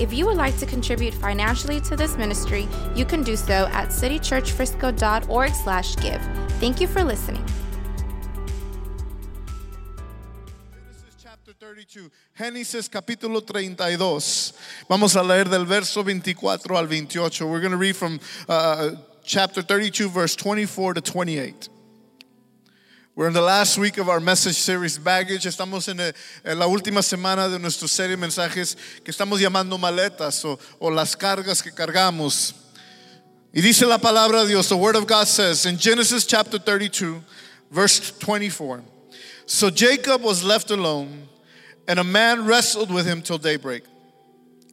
If you would like to contribute financially to this ministry, you can do so at citychurchfrisco.org slash give. Thank you for listening. Génesis chapter 32, Génesis capítulo 32. Vamos a leer del verso 24 al 28. We're going to read from uh, chapter 32, verse 24 to 28. We're in the last week of our message series Baggage. Estamos en, eh, en la última semana de nuestra serie de mensajes que estamos llamando maletas o, o las cargas que cargamos. Y dice la palabra de Dios, the word of God says in Genesis chapter 32, verse 24. So Jacob was left alone, and a man wrestled with him till daybreak.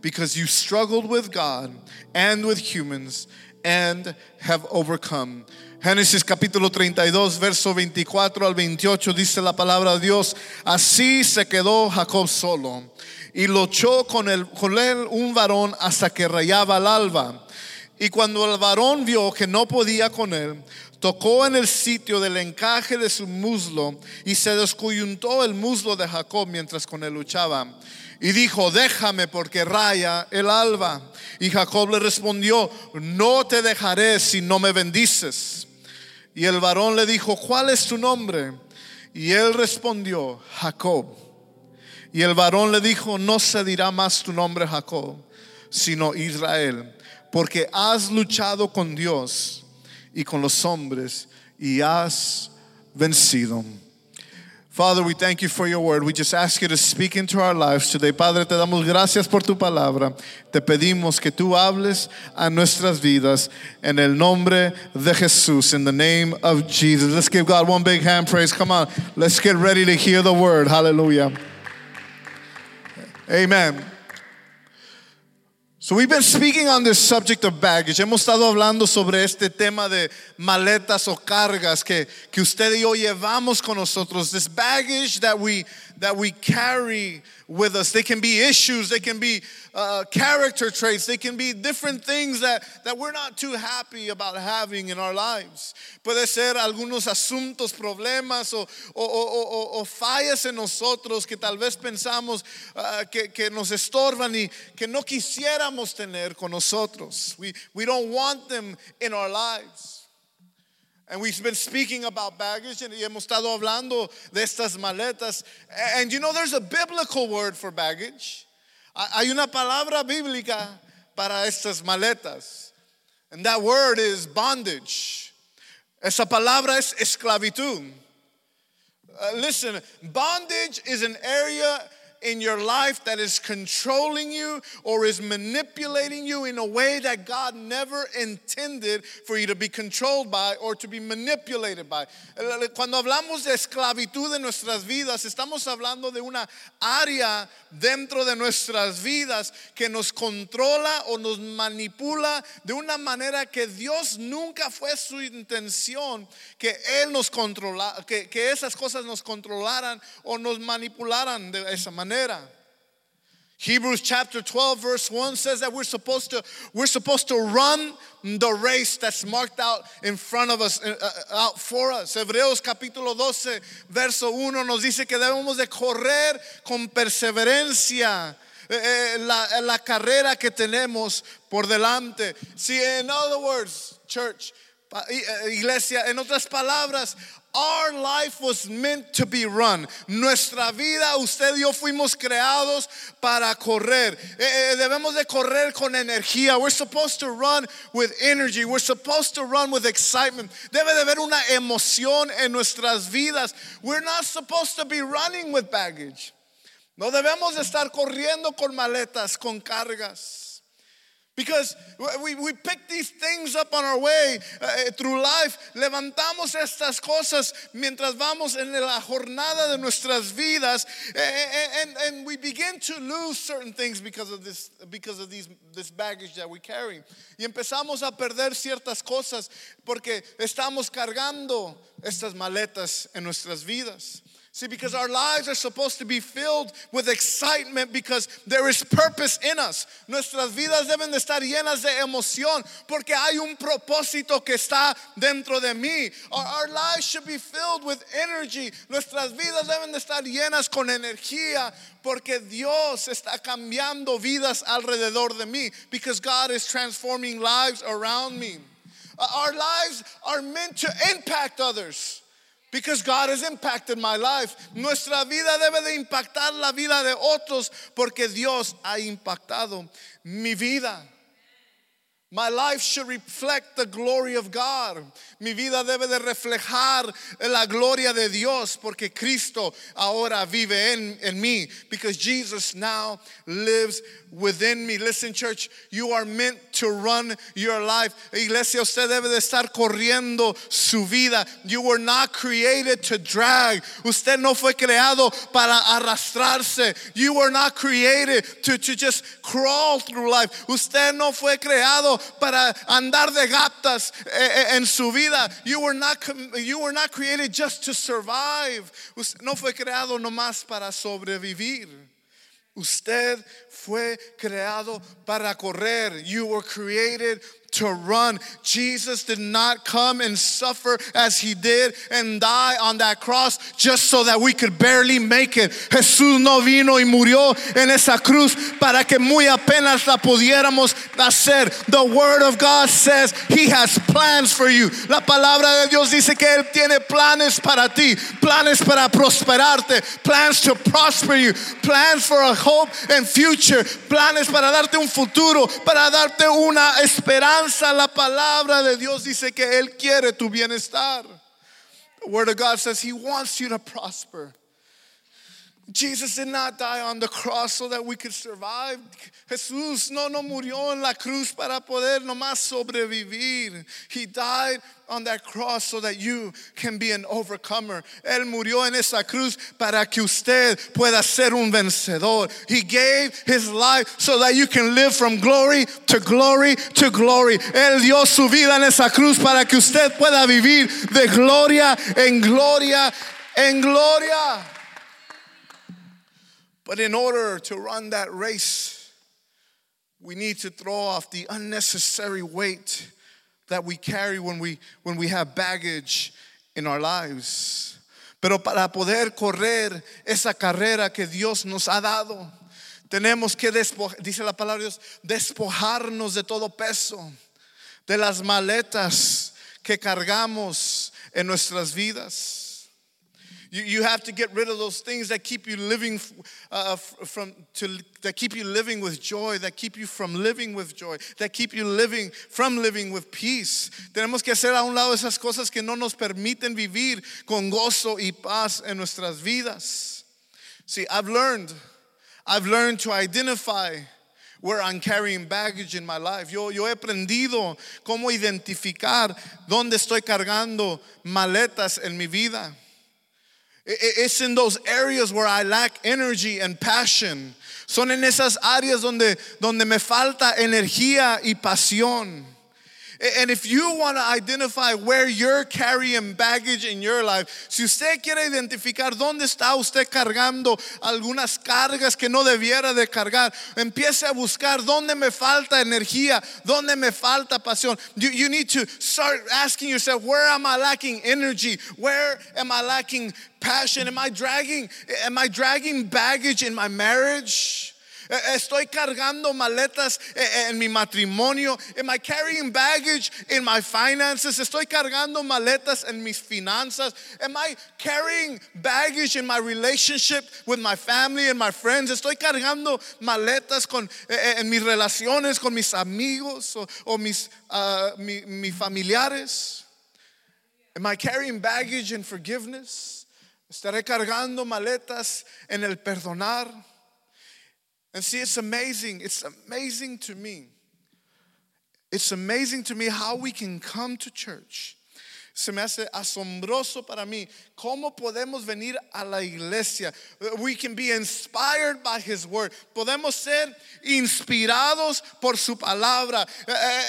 because you struggled with God and with humans and have overcome. Génesis capítulo 32, verso 24 al 28 dice la palabra de Dios, así se quedó Jacob solo y luchó con, él, con él un varón hasta que rayaba el alba. Y cuando el varón vio que no podía con él, tocó en el sitio del encaje de su muslo y se descoyuntó el muslo de Jacob mientras con él luchaba. Y dijo, déjame porque raya el alba. Y Jacob le respondió, no te dejaré si no me bendices. Y el varón le dijo, ¿cuál es tu nombre? Y él respondió, Jacob. Y el varón le dijo, no se dirá más tu nombre Jacob, sino Israel, porque has luchado con Dios y con los hombres y has vencido. Father, we thank you for your word. We just ask you to speak into our lives today. Padre, te damos gracias por tu palabra. Te pedimos que tú hables a nuestras vidas en el nombre de Jesús, in the name of Jesus. Let's give God one big hand praise. Come on, let's get ready to hear the word. Hallelujah. Amen. So we've been speaking on this subject of baggage. Hemos estado hablando sobre este tema de maletas o cargas que, que usted y yo llevamos con nosotros. This baggage that we that we carry with us. They can be issues, they can be uh, character traits, they can be different things that, that we're not too happy about having in our lives. Puede ser algunos asuntos, problemas o, o, o, o, fallas en nosotros que tal vez pensamos uh, que, que nos estorban y que no quisiéramos tener con nosotros. We, we don't want them in our lives. And we've been speaking about baggage and hemos estado hablando de estas maletas. And you know, there's a biblical word for baggage. Hay una palabra bíblica para estas maletas. And that word is bondage. Esa palabra es esclavitud. Uh, listen, bondage is an area in your life that is controlling you or is manipulating you in a way that God never intended for you to be controlled by or to be manipulated by. Cuando hablamos de esclavitud en nuestras vidas, estamos hablando de una área dentro de nuestras vidas que nos controla o nos manipula de una manera que Dios nunca fue su intención que Él nos controla, que, que esas cosas nos controlaran o nos manipularan de esa manera. Hebrews chapter 12 verse 1 says that we're supposed to we're supposed to run the race that's marked out in front of us uh, uh, out for us. Hebreos capítulo 12 verso 1 nos dice que debemos de correr con perseverancia eh, eh, la, la carrera que tenemos por delante. See, in other words, church, Iglesia, en otras palabras, our life was meant to be run. Nuestra vida, usted y yo fuimos creados para correr. Eh, eh, debemos de correr con energía. We're supposed to run with energy. We're supposed to run with excitement. Debe de haber una emoción en nuestras vidas. We're not supposed to be running with baggage. No debemos de estar corriendo con maletas, con cargas. Because we, we pick these things up on our way uh, through life. Levantamos estas cosas mientras vamos en la jornada de nuestras vidas. eh, And, and we begin to lose certain things because of this, because of these, this baggage that we carry. Y empezamos a perder ciertas cosas porque estamos cargando estas maletas en nuestras vidas. See, because our lives are supposed to be filled with excitement because there is purpose in us. Nuestras vidas deben de estar llenas de emoción porque hay un propósito que está dentro de mí. Our, our lives should be filled with energy. Nuestras vidas deben de estar llenas con energía porque Dios está cambiando vidas alrededor de mí because God is transforming lives around me. Uh, Our lives are meant to impact others. Because God has impacted my life. Nuestra vida debe de impactar la vida de otros porque Dios ha impactado mi vida. My life should reflect the glory of God. Mi vida debe de reflejar la gloria de Dios porque Cristo ahora vive en, en mí. Because Jesus now lives within me. Listen, church, you are meant to run your life. Iglesia, usted debe de estar corriendo su vida. You were not created to drag. Usted no fue creado para arrastrarse. You were not created to, to just crawl through life. Usted no fue creado para andar de gatas eh, eh, en su vida. You were not you were not created just to survive. No fue creado nomás para sobrevivir. Usted fue creado para correr. You were created to run. Jesus did not come and suffer as he did and die on that cross just so that we could barely make it. Jesús no vino y murió en esa cruz para que muy apenas la pudiéramos hacer. The word of God says he has plans for you. La palabra de Dios dice que él tiene planes para ti, planes para prosperarte, plans to prosper you, plans for a hope and future, planes para darte un futuro, para darte una esperanza. La palabra de Dios dice que él quiere tu bienestar. The word of God says he wants you to prosper. Jesus did not die on the cross so that we could survive. Jesús no, no murió en la cruz para poder nomás sobrevivir. He died on that cross so that you can be an overcomer. Él murió en esa cruz para que usted pueda ser un vencedor. He gave his life so that you can live from glory to glory to glory. Él dio su vida en esa cruz para que usted pueda vivir de gloria en gloria en gloria. But in order to run that race, we need to throw off the unnecessary weight that we carry when we, when we have baggage in our lives. Pero para poder correr esa carrera que Dios nos ha dado, tenemos que despojar, dice la palabra de Dios, despojarnos de todo peso, de las maletas que cargamos en nuestras vidas. You, you have to get rid of those things that keep you living uh, from to, that keep you living with joy, that keep you from living with joy, that keep you living from living with peace. Tenemos que hacer a un lado esas cosas que no nos permiten vivir con gozo y paz en nuestras vidas. See, I've learned, I've learned to identify where I'm carrying baggage in my life. Yo, yo he aprendido cómo identificar dónde estoy cargando maletas en mi vida. It's in those areas where I lack energy and passion. Son en esas áreas donde, donde me falta energía y pasión. And if you want to identify where you're carrying baggage in your life, si usted quiere identificar dónde está usted cargando algunas cargas que no debiera de cargar, empiece a buscar dónde me falta energía, dónde me falta pasión. You, you need to start asking yourself, where am I lacking energy? Where am I lacking passion? Am I dragging am I dragging baggage in my marriage? Eh, Estoy cargando maletas eh, en mi matrimonio. Am I carrying baggage in my finances? Estoy cargando maletas en mis finanzas. Am I carrying baggage in my relationship with my family and my friends? Estoy cargando maletas con, eh, en mis relaciones con mis amigos o, o mis, uh, mi, familiares. Am I carrying baggage in forgiveness? Estaré cargando maletas en el perdonar. And see, it's amazing. It's amazing to me. It's amazing to me how we can come to church. Se me hace asombroso para mí cómo podemos venir a la iglesia. We can be inspired by His Word. Podemos ser inspirados por su palabra.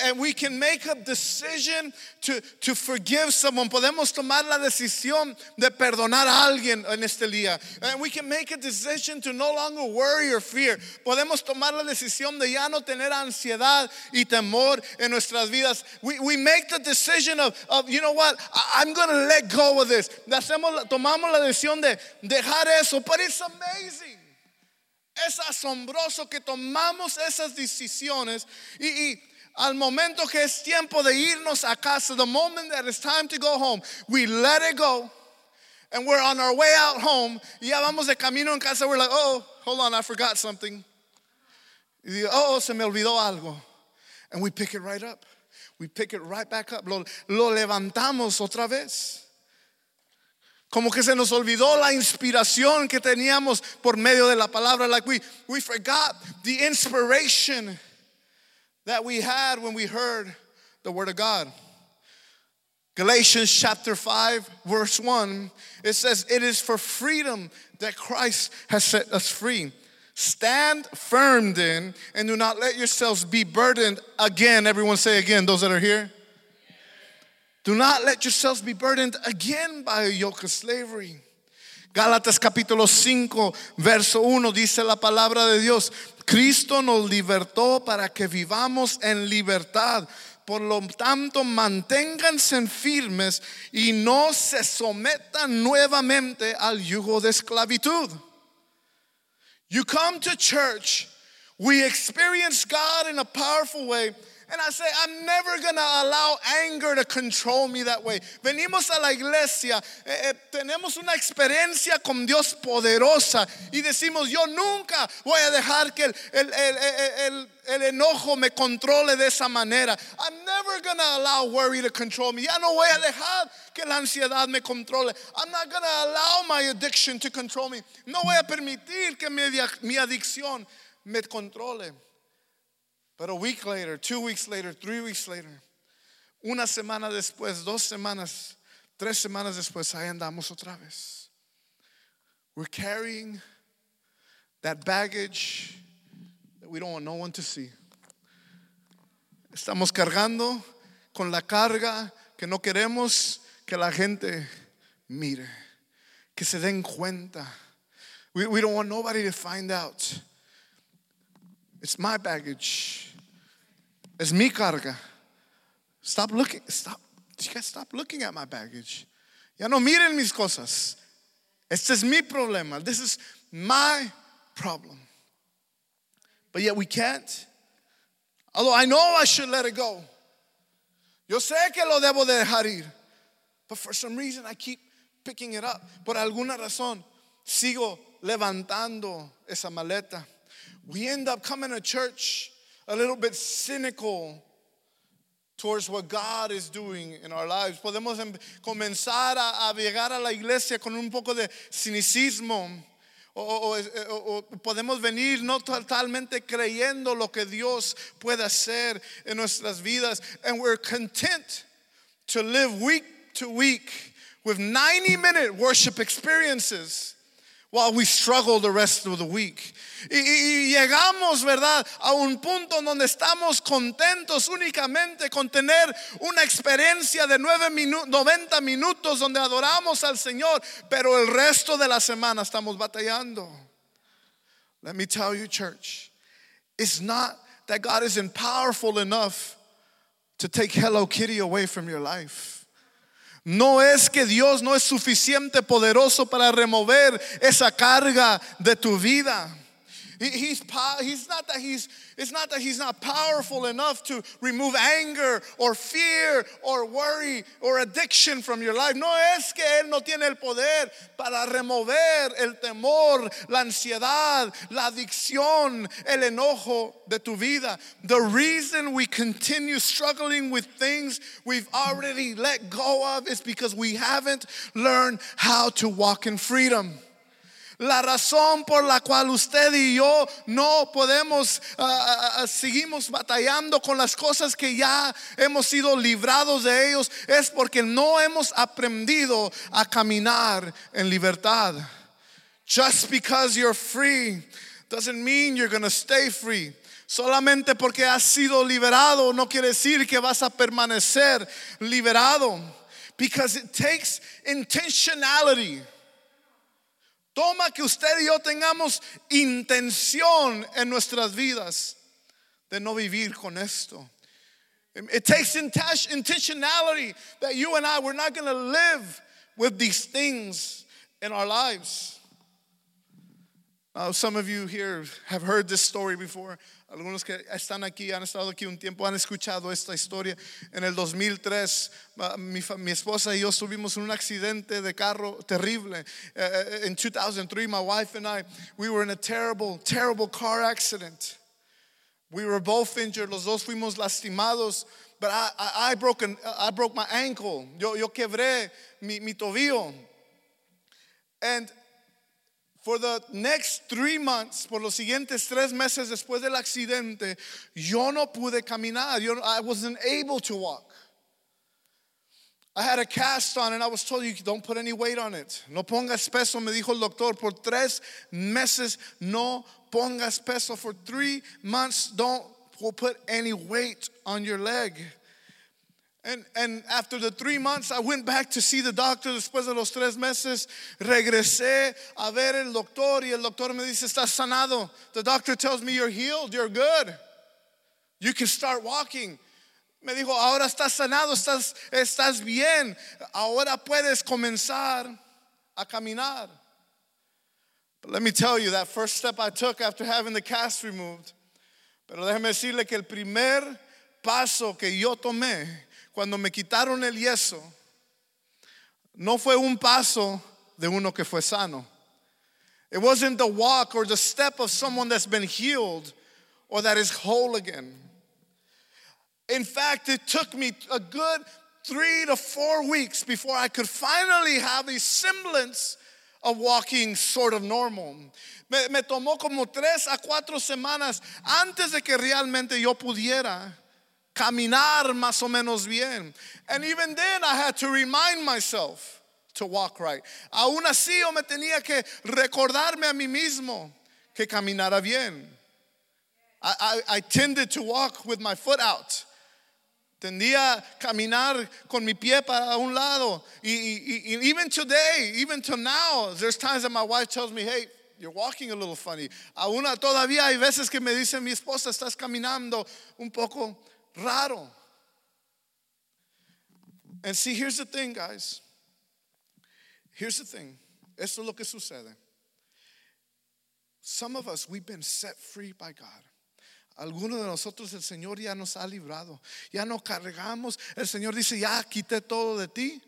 And we can make a decision to, to forgive someone. Podemos tomar la decisión de perdonar a alguien en este día. And we can make a decision to no longer worry or fear. Podemos tomar la decisión de ya no tener ansiedad y temor en nuestras vidas. We, we make the decision of, of, you know what, I- I'm going to let go of this. Tomamos la decisión de dejar eso, but it's amazing. Es asombroso que tomamos esas decisiones y, y al momento que es tiempo de irnos a casa, the moment that it's time to go home, we let it go. And we're on our way out home. Ya vamos de camino en casa. We're like, oh, hold on, I forgot something. Digo, oh, oh, se me olvidó algo. And we pick it right up. We pick it right back up. Lo, lo levantamos otra vez. Como que se nos olvidó la inspiración que teníamos por medio de la palabra. Like we, we forgot the inspiration that we had when we heard the word of God. Galatians chapter 5, verse 1, it says, It is for freedom that Christ has set us free. Stand firm then, and do not let yourselves be burdened again. Everyone say again, those that are here. Do not let yourselves be burdened again by a yoke of slavery. Gálatas capítulo 5, verso 1 dice la palabra de Dios, Cristo nos libertó para que vivamos en libertad. Por lo tanto, manténganse firmes y no se sometan nuevamente al yugo de esclavitud. You come to church, we experience God in a powerful way. And I say, I'm never gonna allow anger to control me that way. Venimos a la iglesia, eh, eh, tenemos una experiencia con Dios poderosa y decimos, yo nunca voy a dejar que el, el, el, el, el enojo me controle de esa manera. I'm never gonna allow worry to control me. Ya no voy a dejar que la ansiedad me controle. I'm not gonna allow my addiction to control me. No voy a permitir que mi, mi adicción me controle. But a week later, two weeks later, three weeks later, una semana después, dos semanas, tres semanas después, ahí andamos otra vez. We're carrying that baggage we don't want no one to see. Estamos cargando con la carga que no queremos que la gente mire, que se den cuenta. We, we don't want nobody to find out. It's my baggage. It's mi carga. Stop looking. Stop. You guys stop looking at my baggage. Ya no miren mis cosas. Este es mi problema. This is my problem. But yet we can't. Although I know I should let it go. Yo sé que lo debo de dejar ir. But for some reason I keep picking it up. Por alguna razón sigo levantando esa maleta. We end up coming to church a little bit cynical towards what God is doing in our lives. Podemos em- comenzar a, a llegar a la iglesia con un poco de cynicismo. O, o- eh, o- o podemos venir no totalmente creyendo lo que Dios puede hacer en nuestras vidas. And we're content to live week to week with 90 minute worship experiences while we struggle the rest of the week. Y, y- llegamos, ¿verdad?, a un punto donde estamos contentos únicamente con tener una experiencia de nueve minu- 90 minutos donde adoramos al Señor, pero el resto de la semana estamos batallando. Let me tell you, church, it's not that God isn't powerful enough to take Hello Kitty away from your life. No es que Dios no es suficiente poderoso para remover esa carga de tu vida. He- He's, he's not that he's, it's not that he's not powerful enough to remove anger or fear or worry or addiction from your life. No es que Él no tiene el poder para remover el temor, la ansiedad, la adicción, el enojo de tu vida. The reason we continue struggling with things we've already let go of is because we haven't learned how to walk in freedom. La razón por la cual usted y yo no podemos, ah, ah, seguimos batallando con las cosas que ya hemos sido librados de ellos es porque no hemos aprendido a caminar en libertad. Just because you're free doesn't mean you're going to stay free. Solamente porque has sido liberado no quiere decir que vas a permanecer liberado. Because it takes intentionality. Toma que usted y yo tengamos intención en nuestras vidas de no vivir con esto. It takes intentionality that you and I, we're not going to live with these things in our lives. Now, some of you here have heard this story before. Algunos que están aquí, han estado aquí un tiempo, han escuchado esta historia. En el 2003, uh, mi, esposa y yo tuvimos un accidente de carro terrible. Uh, in 2003, my wife and I, we were in a terrible, terrible car accident. We were both injured, los dos fuimos lastimados, but I, I, I, broke, an, I broke my ankle. Yo, yo quebré mi, mi tobillo. And for the next three months, por los siguientes tres meses después del accidente, yo no pude caminar. Yo, I wasn't able to walk. I had a cast on and I was told you don't put any weight on it. No pongas peso, me dijo el doctor. Por tres meses no pongas peso. For three months, don't put any weight on your leg. And, and after the three months, I went back to see the doctor. Después de los tres meses, regresé a ver el doctor y el doctor me dice, estás sanado. The doctor tells me, you're healed, you're good. You can start walking. Me dijo, ahora estás sanado, estás, estás bien. Ahora puedes comenzar a caminar. But let me tell you, that first step I took after having the cast removed, pero déjeme decirle que el primer paso que yo tomé cuando me quitaron el yeso no fue un paso de uno que fue sano. It wasn't the walk or the step of someone that's been healed or that is whole again. In fact, it took me a good three to four weeks before I could finally have a semblance of walking sort of normal. Me, me tomó como tres a cuatro semanas antes de que realmente yo pudiera caminar más o menos bien. And even then, I had to remind myself to walk right. Aún así, yo me tenía que recordarme a mí mismo que caminara bien. I, I, tended to walk with my foot out. Tendía caminar con mi pie para un lado. Y, y, y even today, even till now, there's times that my wife tells me, hey, you're walking a little funny. Aún todavía hay veces que me dice mi esposa, estás caminando un poco raro. And see, here's the thing, guys. Here's the thing. Esto es lo que sucede. Some of us, we've been set free by God. Algunos de nosotros el Señor ya nos ha librado. Ya no cargamos. El Señor dice, ya quité todo de ti.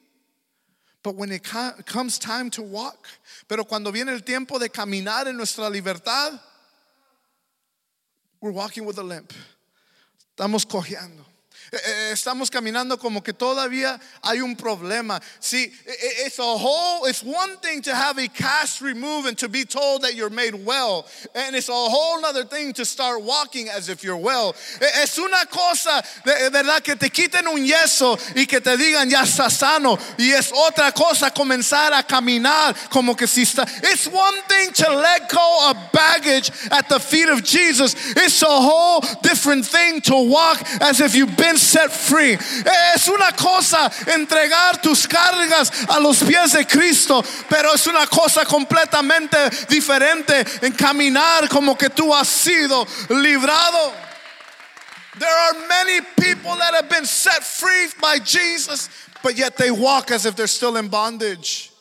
But when it comes time to walk, pero cuando viene el tiempo de caminar en nuestra libertad, we're walking with a limp. Estamos cojeando. Eh, eh, Estamos caminando como que todavía hay un problema. See, i- i- it's a whole, it's one thing to have a cast removed and to be told that you're made well. And it's a whole other thing to start walking as if you're well. Eh, Es una cosa, de verdad, que te quiten un yeso y que te digan ya sano. Y es otra cosa comenzar a caminar como que si está. It's one thing to let go of baggage at the feet of Jesus. It's a whole different thing to walk as if you've been set free. Es una cosa entregar tus cargas a los pies de Cristo, pero es una cosa completamente diferente en caminar como que tú has sido librado. There are many people that have been set free by Jesus, but yet they walk as if they're still in bondage.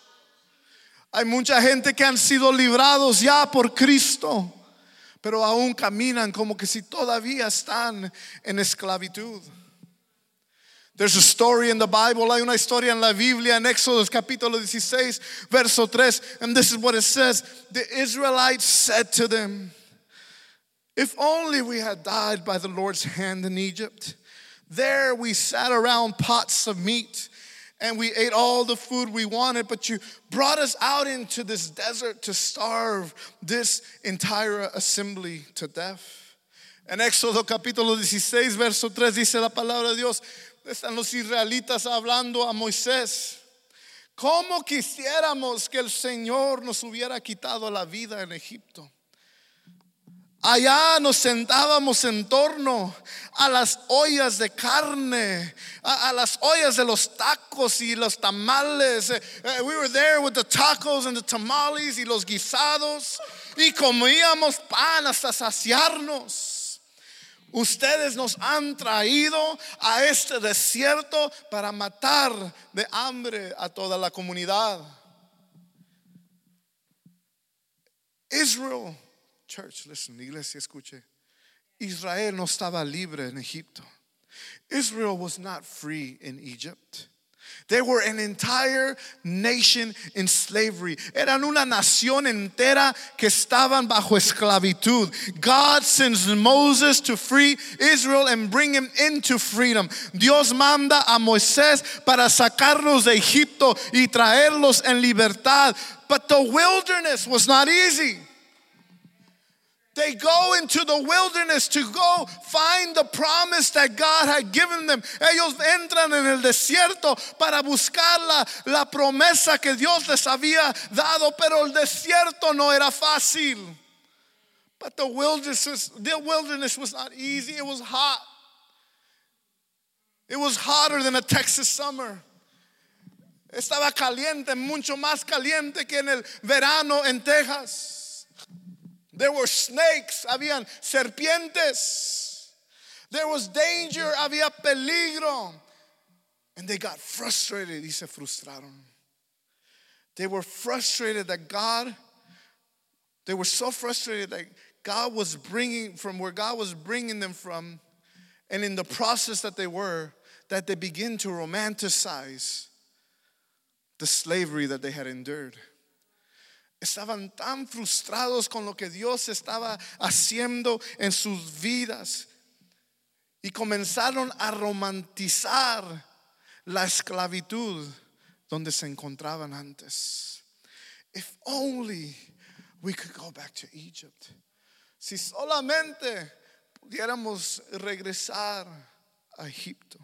Hay mucha gente que han sido librados ya por Cristo, pero aún caminan como que si todavía están en esclavitud. There's a story in the Bible, hay una historia en la Biblia en Éxodo capítulo 16, verso 3, and this is what it says. The Israelites said to them, If only we had died by the Lord's hand in Egypt. There we sat around pots of meat and we ate all the food we wanted, but you brought us out into this desert to starve this entire assembly to death. En Éxodo capítulo 16, verso 3 dice la palabra de Dios, están los israelitas hablando a Moisés. ¿Cómo quisiéramos que el Señor nos hubiera quitado la vida en Egipto? Allá nos sentábamos en torno a las ollas de carne, a, las ollas de los tacos y los tamales. Uh, we were there with the tacos and the tamales y los guisados y comíamos pan hasta saciarnos. Ustedes nos han traído a este desierto para matar de hambre a toda la comunidad. Israel Church, listen, iglesia, escuche. Israel no estaba libre en Egipto. Israel was not free in Egypt. They were an entire nation in slavery. Eran una nación entera que estaban bajo esclavitud. God sends Moses to free Israel and bring him into freedom. Dios manda a Moisés para sacarlos de Egipto y traerlos en libertad. But the wilderness was not easy. They go into the wilderness to go find the promise that God had given them. Ellos entran en el desierto para buscar la, la promesa que Dios les había dado, pero el desierto no era fácil. But the wilderness, the wilderness was not easy, it was hot. It was hotter than a Texas summer. Estaba caliente, mucho más caliente que en el verano en Texas. There were snakes, habían serpientes. There was danger, había peligro. And they got frustrated y se frustraron. They were frustrated that God, they were so frustrated that God was bringing from where God was bringing them from, and in the process that they were, that they begin to romanticize the slavery that they had endured. Estaban tan frustrados con lo que Dios estaba haciendo en sus vidas y comenzaron a romantizar la esclavitud donde se encontraban antes. If only we could go back to Egypt. Si solamente pudiéramos regresar a Egipto.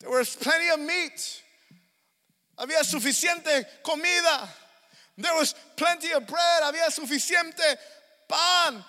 There was plenty of meat. Había suficiente comida. There was plenty of bread, había suficiente pan.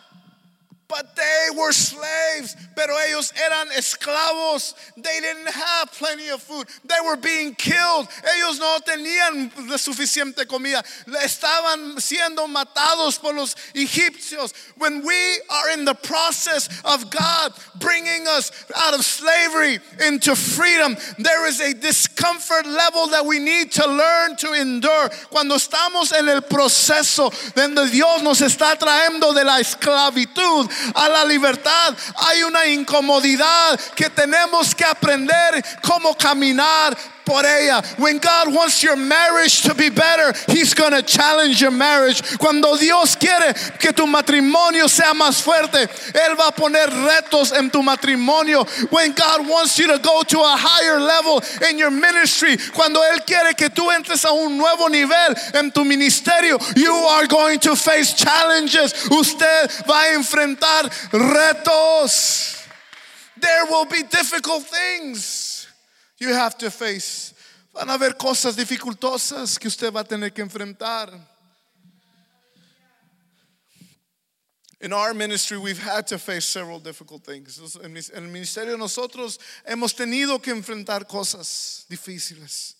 But they were slaves, pero ellos eran esclavos. They didn't have plenty of food. They were being killed. Ellos no tenían suficiente comida. Estaban siendo matados por los egipcios. When we are in the process of God bringing us out of slavery into freedom, there is a discomfort level that we need to learn to endure. Cuando estamos en el proceso donde Dios nos está trayendo de la esclavitud a la libertad, hay una incomodidad que tenemos que aprender cómo caminar por ella. When God wants your marriage to be better, He's going to challenge your marriage. Cuando Dios quiere que tu matrimonio sea más fuerte, Él va a poner retos en tu matrimonio. When God wants you to go to a higher level in your ministry, cuando Él quiere que tú entres a un nuevo nivel en tu ministerio, you are going to face challenges. Usted va a enfrentar retos. There will be difficult things you have to face. Van a haber cosas dificultosas que usted va a tener que enfrentar. In our ministry, we've had to face several difficult things. En el ministerio nosotros hemos tenido que enfrentar cosas difíciles.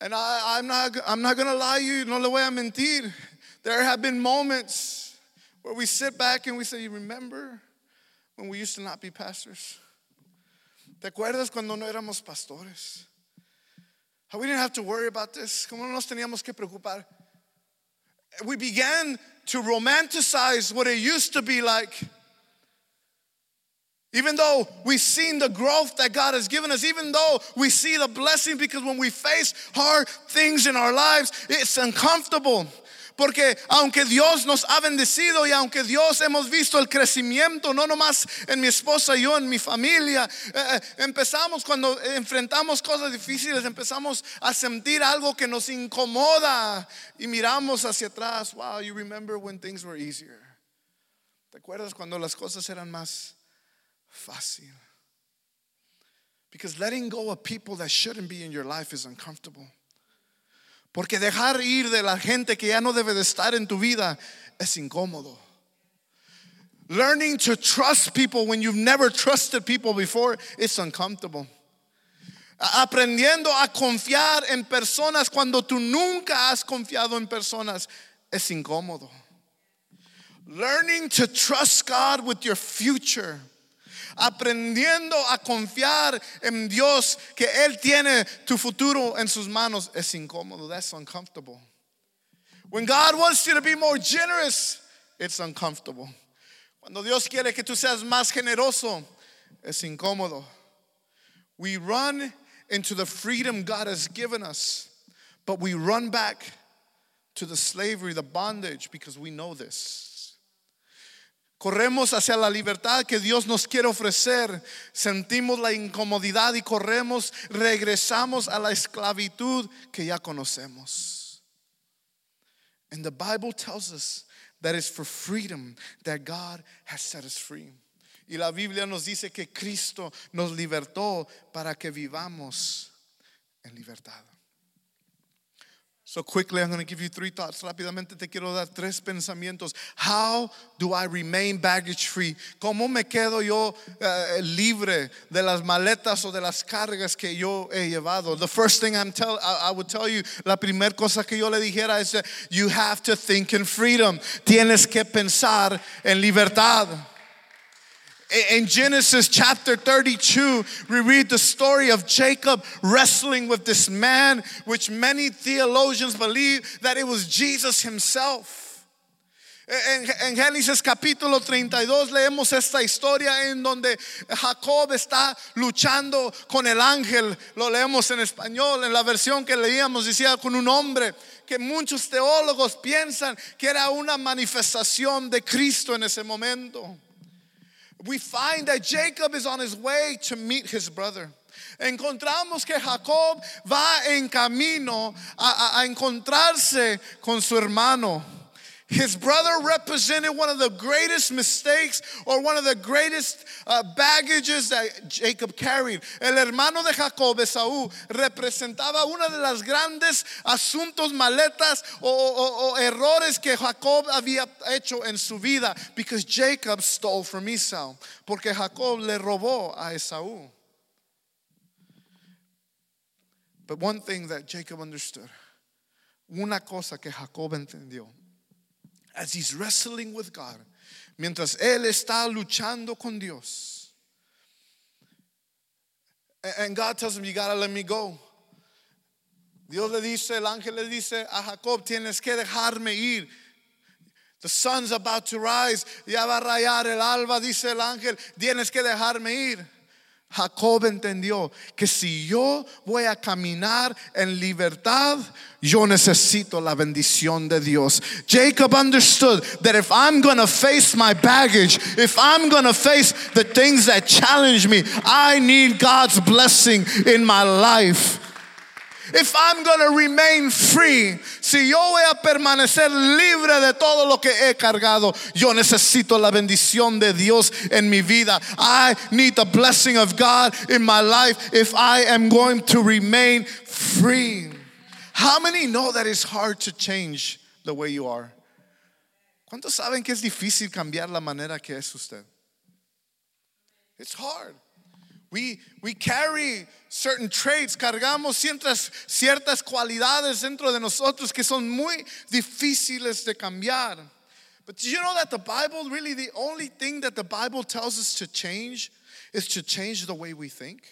And I, am not, I'm not going to lie to you, no le voy a mentir. There have been moments where we sit back and we say, You remember when we used to not be pastors? ¿Te acuerdas cuando no éramos pastores? How we didn't have to worry about this. ¿Cómo no nos teníamos que preocupar? we began to romanticize what it used to be like. Even though we've seen the growth that God has given us, even though we see the blessing, because when we face hard things in our lives, it's uncomfortable. Porque aunque Dios nos ha bendecido y aunque Dios hemos visto el crecimiento, no nomás en mi esposa y yo, en mi familia, eh, empezamos cuando enfrentamos cosas difíciles, empezamos a sentir algo que nos incomoda y miramos hacia atrás. Wow, you remember when things were easier. ¿Te acuerdas cuando las cosas eran más fácil? Because letting go of people that shouldn't be in your life is uncomfortable. Porque dejar ir de la gente que ya no debe de estar en tu vida es incómodo. Learning to trust people when you've never trusted people before is uncomfortable. Aprendiendo a confiar en personas cuando tú nunca has confiado en personas es incómodo. Learning to trust God with your future aprendiendo a confiar en Dios que Él tiene tu futuro en sus manos es incómodo. That's uncomfortable. When God wants you to be more generous, it's uncomfortable. Cuando Dios quiere que tú seas más generoso, es incómodo. We run into the freedom God has given us, but we run back to the slavery, the bondage, because we know this. Corremos hacia la libertad que Dios nos quiere ofrecer. Sentimos la incomodidad y corremos, regresamos a la esclavitud que ya conocemos. And the Bible tells us that it's for freedom that God has set us free. Y la Biblia nos dice que Cristo nos libertó para que vivamos en libertad. So quickly, I'm going to give you three thoughts. Rápidamente te quiero dar tres pensamientos. How do I remain baggage free? ¿Cómo me quedo yo uh, libre de las maletas o de las cargas que yo he llevado? The first thing I'm tell, I, I would tell you, la primera cosa que yo le dijera es, you have to think in freedom. Tienes que pensar en libertad. In Genesis chapter 32, we read the story of Jacob wrestling with this man, which many theologians believe that it was Jesus himself. En, en, Génesis capítulo 32 leemos esta historia en donde Jacob está luchando con el ángel. Lo leemos en español, en la versión que leíamos decía con un hombre que muchos teólogos piensan que era una manifestación de Cristo en ese momento. We find that Jacob is on his way to meet his brother. Encontramos que Jacob va en camino a, a, a encontrarse con su hermano. His brother represented one of the greatest mistakes or one of the greatest uh, baggages that Jacob carried. El hermano de Jacob, Esaú, representaba una de las grandes asuntos, maletas o, o, o errores que Jacob había hecho en su vida because Jacob stole from Esau, porque Jacob le robó a Esaú. But one thing that Jacob understood, una cosa que Jacob entendió, as he's wrestling with God, mientras él está luchando con Dios. And God tells him, You gotta let me go. Dios le dice, el ángel le dice a Jacob, tienes que dejarme ir. The sun's about to rise, ya va a rayar el alba, dice el ángel, tienes que dejarme ir. Jacob entendió que si yo voy a caminar en libertad, yo necesito la bendición de Dios. Jacob understood that if I'm going to face my baggage, if I'm going to face the things that challenge me, I need God's blessing in my life. If I'm going to remain free, si yo voy a permanecer libre de todo lo que he cargado, yo necesito la bendición de Dios en mi vida. I need the blessing of God in my life if I am going to remain free. How many know that it's hard to change the way you are? ¿Cuántos saben que es difícil cambiar la manera que es usted? It's hard. We, we carry certain traits, cargamos ciertas, ciertas cualidades dentro de nosotros que son muy difíciles de cambiar. But you know that the Bible, really, the only thing that the Bible tells us to change is to change the way we think?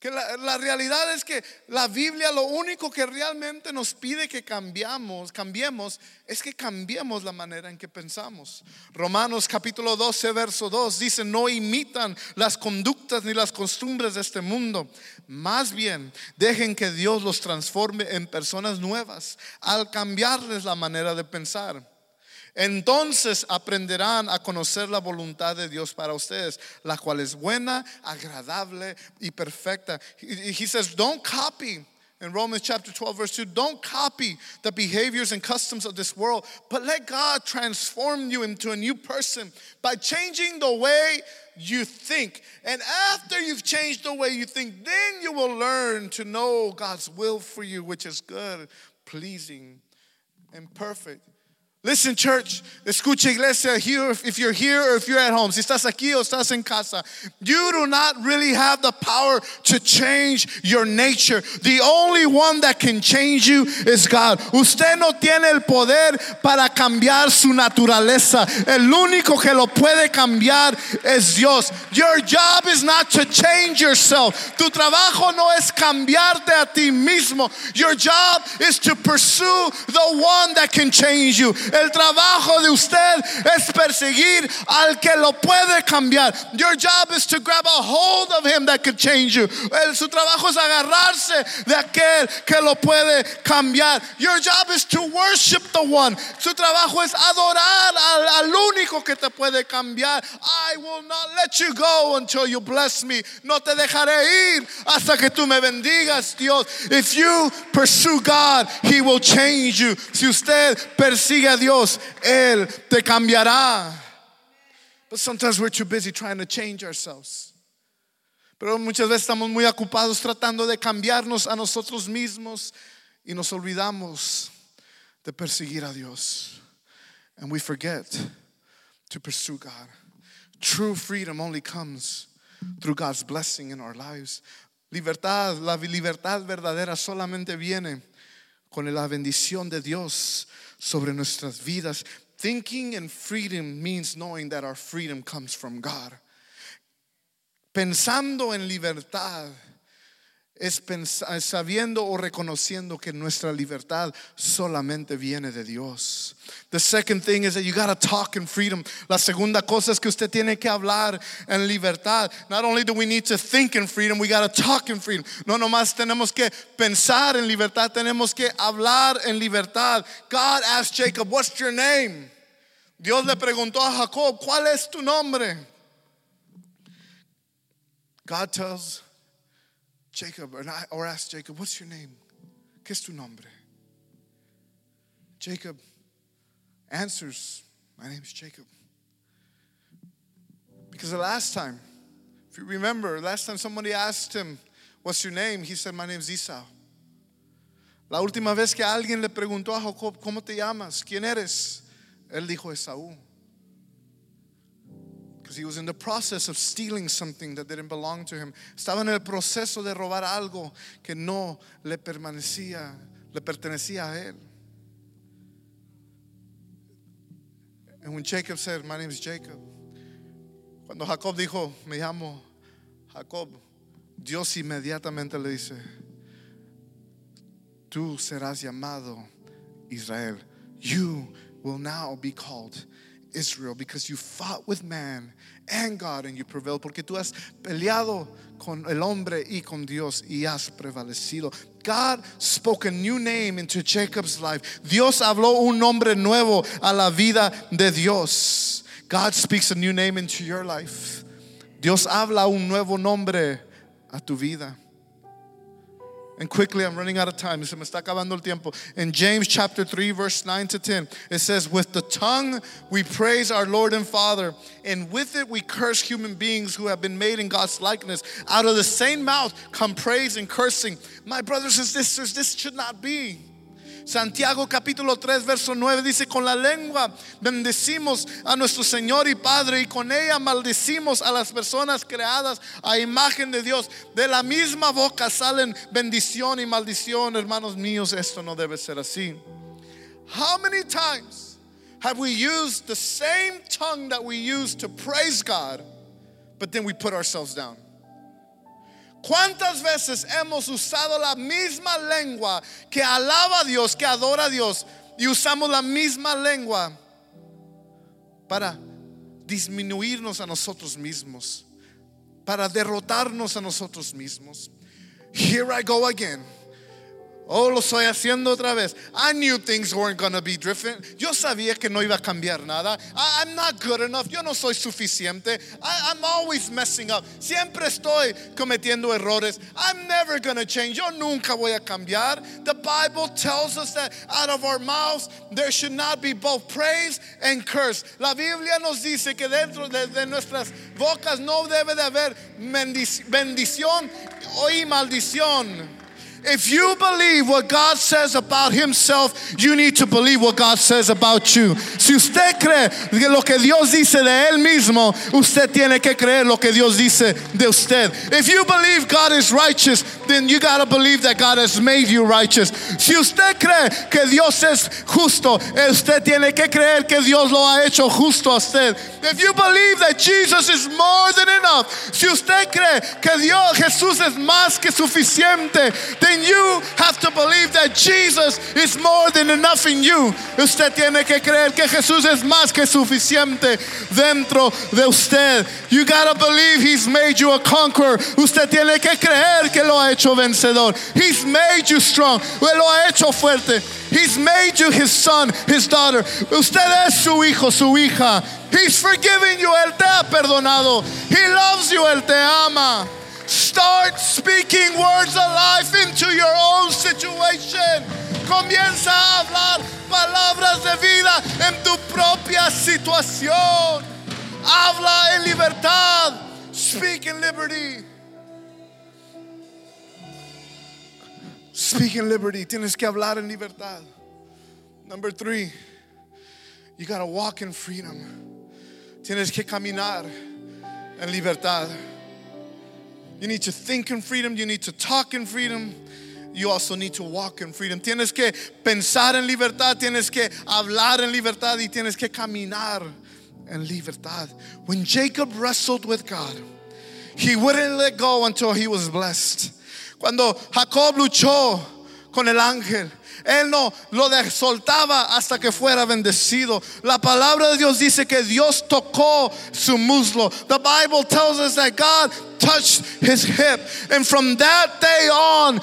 Que la, la, realidad es que la Biblia lo único que realmente nos pide que cambiamos, cambiemos, es que cambiemos la manera en que pensamos. Romanos capítulo 12, verso 2 dice, no imitan las conductas ni las costumbres de este mundo. Más bien, dejen que Dios los transforme en personas nuevas al cambiarles la manera de pensar. Entonces aprenderán a conocer la voluntad de Dios para ustedes, la cual es buena, agradable y perfecta. He says, don't copy. In Romans chapter 12, verse 2, don't copy the behaviors and customs of this world, but let God transform you into a new person by changing the way you think. And after you've changed the way you think, then you will learn to know God's will for you, which is good, pleasing, and perfect. Listen, church, escucha iglesia, here, if you're here or if you're at home, si estás aquí o estás en casa, you do not really have the power to change your nature. The only one that can change you is God. Usted no tiene el poder para cambiar su naturaleza. El único que lo puede cambiar es Dios. Your job is not to change yourself. Tu trabajo no es cambiarte a ti mismo. Your job is to pursue the one that can change you. El trabajo de usted es perseguir al que lo puede cambiar. Your job is to grab a hold of him that can change you. El, su trabajo es agarrarse de aquel que lo puede cambiar. Your job is to worship the one. Su trabajo es adorar al, al único que te puede cambiar. I will not let you go until you bless me. No te dejaré ir hasta que tú me bendigas, Dios. If you pursue God, He will change you. Si usted persigue a Dios, Él te cambiará. But sometimes we're too busy trying to change ourselves. Pero muchas veces estamos muy ocupados tratando de cambiarnos a nosotros mismos y nos olvidamos de perseguir a Dios. And we forget to pursue God. True freedom only comes through God's blessing in our lives. Libertad, la libertad verdadera solamente viene con la bendición de Dios sobre nuestras vidas. Thinking and freedom means knowing that our freedom comes from God. Pensando en libertad es pensar, sabiendo o reconociendo que nuestra libertad solamente viene de Dios. The second thing is that you got to talk in freedom. La segunda cosa es que usted tiene que hablar en libertad. Not only do we need to think in freedom, we got to talk in freedom. No nomás tenemos que pensar en libertad, tenemos que hablar en libertad. God asked Jacob, "What's your name?" Dios le preguntó a Jacob, "¿Cuál es tu nombre?" God tells Jacob, or, ask Jacob, what's your name? ¿Qué es tu nombre? Jacob answers, my name is Jacob. Because the last time, if you remember, last time somebody asked him, what's your name? He said, my name is Esau. La última vez que alguien le preguntó a Jacob, ¿cómo te llamas? ¿Quién eres? Él dijo Esaú. He was in the process of stealing something that didn't belong to him. Estaba en el proceso de robar algo que no le permanecía, le pertenecía a él. And when Jacob said, My name is Jacob, cuando Jacob dijo, Me llamo Jacob, Dios inmediatamente le dice, Tú serás llamado Israel. You will now be called Israel because you fought with man and God and you prevailed porque tú has peleado con el hombre y con Dios y has prevalecido. God spoke a new name into Jacob's life. Dios habló un nombre nuevo a la vida de Dios. God speaks a new name into your life. Dios habla un nuevo nombre a tu vida. And quickly, I'm running out of time. Se me está acabando el tiempo. In James chapter 3, verse 9 to 10, it says, With the tongue we praise our Lord and Father, and with it we curse human beings who have been made in God's likeness. Out of the same mouth come praise and cursing. My brothers and sisters, this should not be. Santiago capítulo 3, verso 9 dice, con la lengua bendecimos a nuestro Señor y Padre y con ella maldecimos a las personas creadas a imagen de Dios. De la misma boca salen bendición y maldición, hermanos míos, esto no debe ser así. How many times have we used the same tongue that we use to praise God, but then we put ourselves down? ¿Cuántas veces hemos usado la misma lengua que alaba a Dios, que adora a Dios, y usamos la misma lengua para disminuirnos a nosotros mismos, para derrotarnos a nosotros mismos? Here I go again. Oh, lo estoy haciendo otra vez. I knew things weren't going to be different. Yo sabía que no iba a cambiar nada. I, not good enough. Yo no soy suficiente. I, I'm always messing up. Siempre estoy cometiendo errores. I'm never going to change. Yo nunca voy a cambiar. The Bible tells us that out of our mouths there should not be both praise and curse. La Biblia nos dice que dentro de, nuestras bocas no debe de haber bendición y maldición. If you believe what God says about Himself, you need to believe what God says about you. Si usted cree lo que Dios dice de Él mismo, usted tiene que creer lo que Dios dice de usted. If you believe God is righteous, then you got to believe that God has made you righteous. Si usted cree que Dios es justo, eh, usted tiene que creer que Dios lo ha hecho justo a usted. If you believe that Jesus is more than enough, si usted cree que Dios, Jesús es más que suficiente, then you have to believe that Jesus is more than enough in you. Usted tiene que creer que Jesús es más que suficiente dentro de usted. You gotta believe He's made you a conqueror. Usted tiene que creer que lo ha hecho vencedor. He's made you strong. Lo ha hecho fuerte. He's made you His son, His daughter. Usted es su hijo, su hija. He's forgiven you. Él te ha perdonado. He loves you. Él te ama. Start speaking words of life into your own situation. Comienza a hablar palabras de vida en tu propia situación. Habla en libertad. Speak in liberty. Speak in liberty. Tienes que hablar en libertad. Number three, you got to walk in freedom. Tienes que caminar en libertad. You need to think in freedom. You need to talk in freedom. You also need to walk in freedom. Tienes que pensar en libertad. Tienes que hablar en libertad. Y tienes que caminar en libertad. When Jacob wrestled with God, he wouldn't let go until he was blessed. Cuando Jacob luchó con el ángel, él no lo soltaba hasta que fuera bendecido. La palabra de Dios dice que Dios tocó su muslo. The Bible tells us that God touched his hip. And from that day on,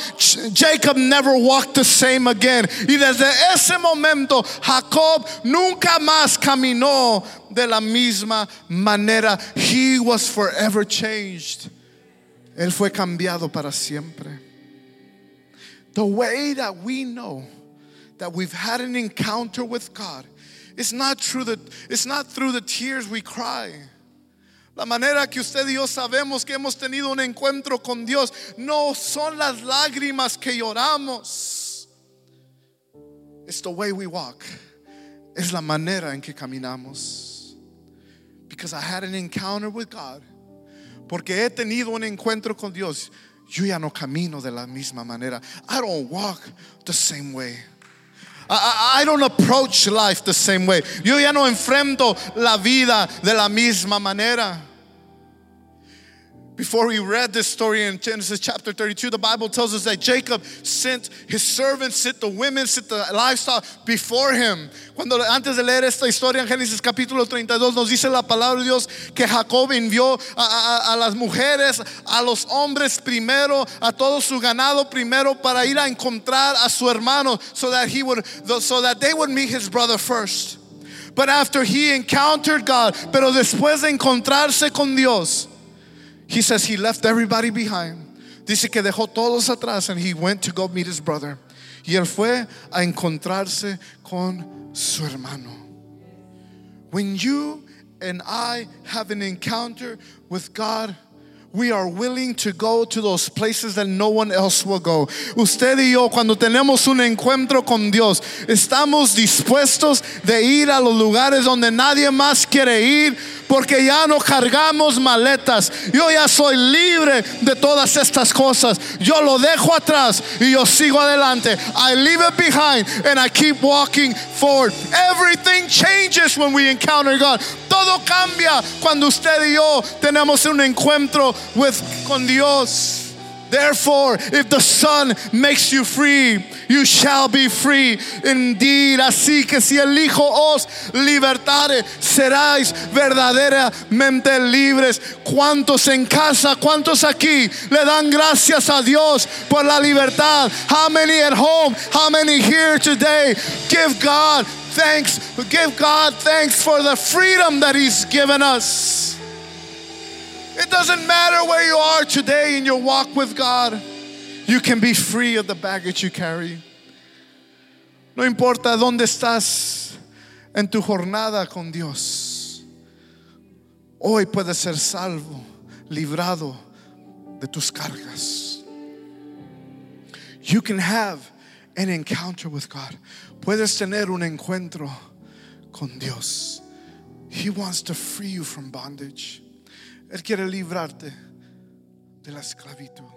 Jacob never walked the same again. Y desde ese momento, Jacob nunca más caminó de la misma manera. He was forever changed. Él fue cambiado para siempre. The way that we know that we've had an encounter with God it's not through the, it's not through the tears we cry. La manera que usted y yo sabemos que hemos tenido un encuentro con Dios no son las lágrimas que lloramos. It's the way we walk. Es la manera en que caminamos. Because I had an encounter with God. Porque he tenido un encuentro con Dios. Yo ya no camino de la misma manera. I don't walk the same way. I, don't approach life the same way. Yo ya no enfrento la vida de la misma manera. Before we read this story in Genesis chapter 32, the Bible tells us that Jacob sent his servants, sent the women, sent the livestock before him. Cuando antes de leer esta historia en Génesis capítulo 32 nos dice la palabra de Dios que Jacob envió a, a, a las mujeres, a los hombres primero, a todo su ganado primero para ir a encontrar a su hermano so that he would so that they would meet his brother first. But after he encountered God, pero después de encontrarse con Dios, he says he left everybody behind. Dice que dejó todos atrás and he went to go meet his brother. Y él fue a encontrarse con su hermano. When you and I have an encounter with God, we are willing to go to those places that no one else will go. Usted y yo, cuando tenemos un encuentro con Dios, estamos dispuestos de ir a los lugares donde nadie más quiere ir porque ya no cargamos maletas. Yo ya soy libre de todas estas cosas. Yo lo dejo atrás y yo sigo adelante. I leave it behind and I keep walking forward. Everything changes when we encounter God. Todo cambia cuando usted y yo tenemos un encuentro with, con Dios. Therefore, if the Son makes you free, you shall be free indeed. Así que si el Hijo os libertare, seráis verdaderamente libres. ¿Cuántos en casa, cuántos aquí le dan gracias a Dios por la libertad? How many at home? How many here today? Give God thanks. Give God thanks for the freedom that He's given us. It doesn't matter where you are today in your walk with God, you can be free of the baggage you carry. No importa dónde estás en tu jornada con Dios, hoy puedes ser salvo, librado de tus cargas. You can have an encounter with God. Puedes tener un encuentro con Dios. He wants to free you from bondage. Él quiere librarte de la esclavitud.